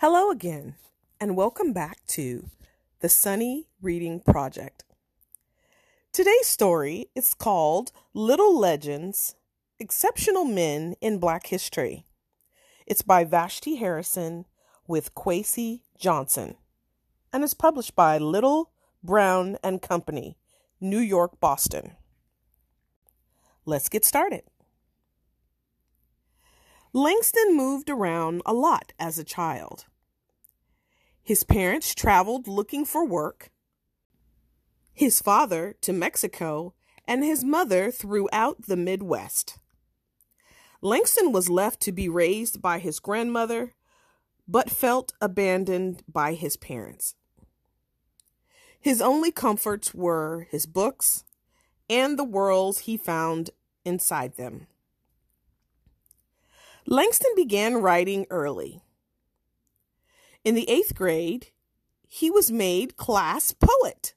Hello again, and welcome back to the Sunny Reading Project. Today's story is called Little Legends Exceptional Men in Black History. It's by Vashti Harrison with Kwesi Johnson and is published by Little Brown and Company, New York, Boston. Let's get started. Langston moved around a lot as a child. His parents traveled looking for work, his father to Mexico, and his mother throughout the Midwest. Langston was left to be raised by his grandmother, but felt abandoned by his parents. His only comforts were his books and the worlds he found inside them. Langston began writing early. In the eighth grade, he was made class poet,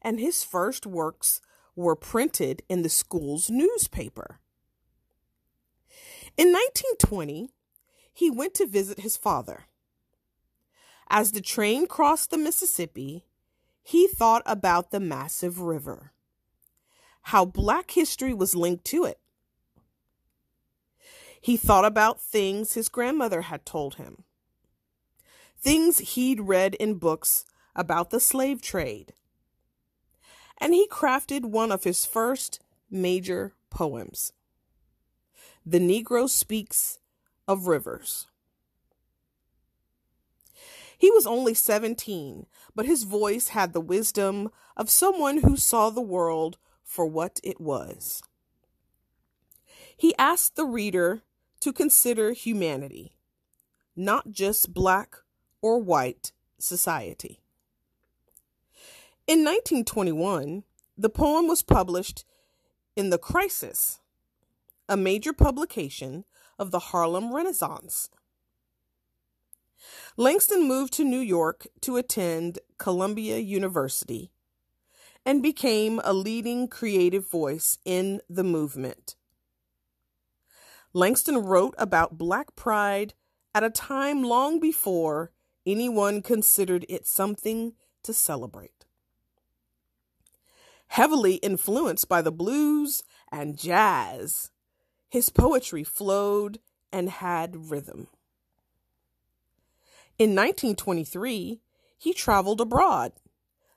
and his first works were printed in the school's newspaper. In 1920, he went to visit his father. As the train crossed the Mississippi, he thought about the massive river, how black history was linked to it. He thought about things his grandmother had told him, things he'd read in books about the slave trade. And he crafted one of his first major poems The Negro Speaks of Rivers. He was only 17, but his voice had the wisdom of someone who saw the world for what it was. He asked the reader to consider humanity, not just black or white society. In 1921, the poem was published in The Crisis, a major publication of the Harlem Renaissance. Langston moved to New York to attend Columbia University and became a leading creative voice in the movement. Langston wrote about Black pride at a time long before anyone considered it something to celebrate. Heavily influenced by the blues and jazz, his poetry flowed and had rhythm. In 1923, he traveled abroad,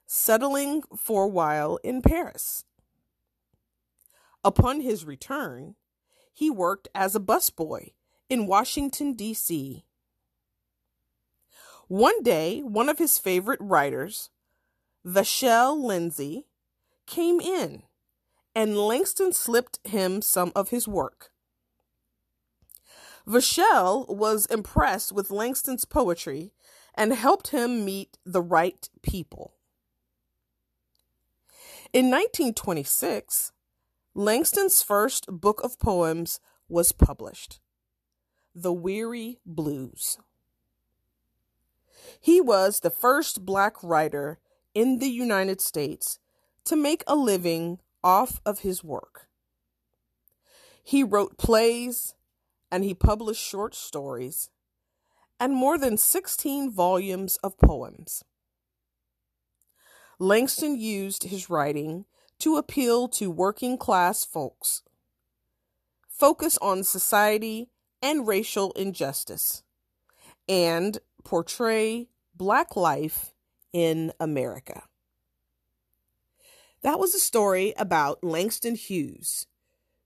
settling for a while in Paris. Upon his return, he worked as a busboy in Washington, D.C. One day, one of his favorite writers, Vachel Lindsay, came in, and Langston slipped him some of his work. Vachel was impressed with Langston's poetry and helped him meet the right people. In 1926, Langston's first book of poems was published The Weary Blues. He was the first black writer in the United States to make a living off of his work. He wrote plays and he published short stories and more than 16 volumes of poems. Langston used his writing to appeal to working class folks, focus on society and racial injustice, and portray Black life in America. That was a story about Langston Hughes,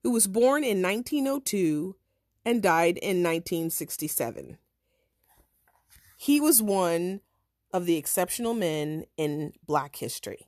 who was born in 1902 and died in 1967. He was one of the exceptional men in Black history.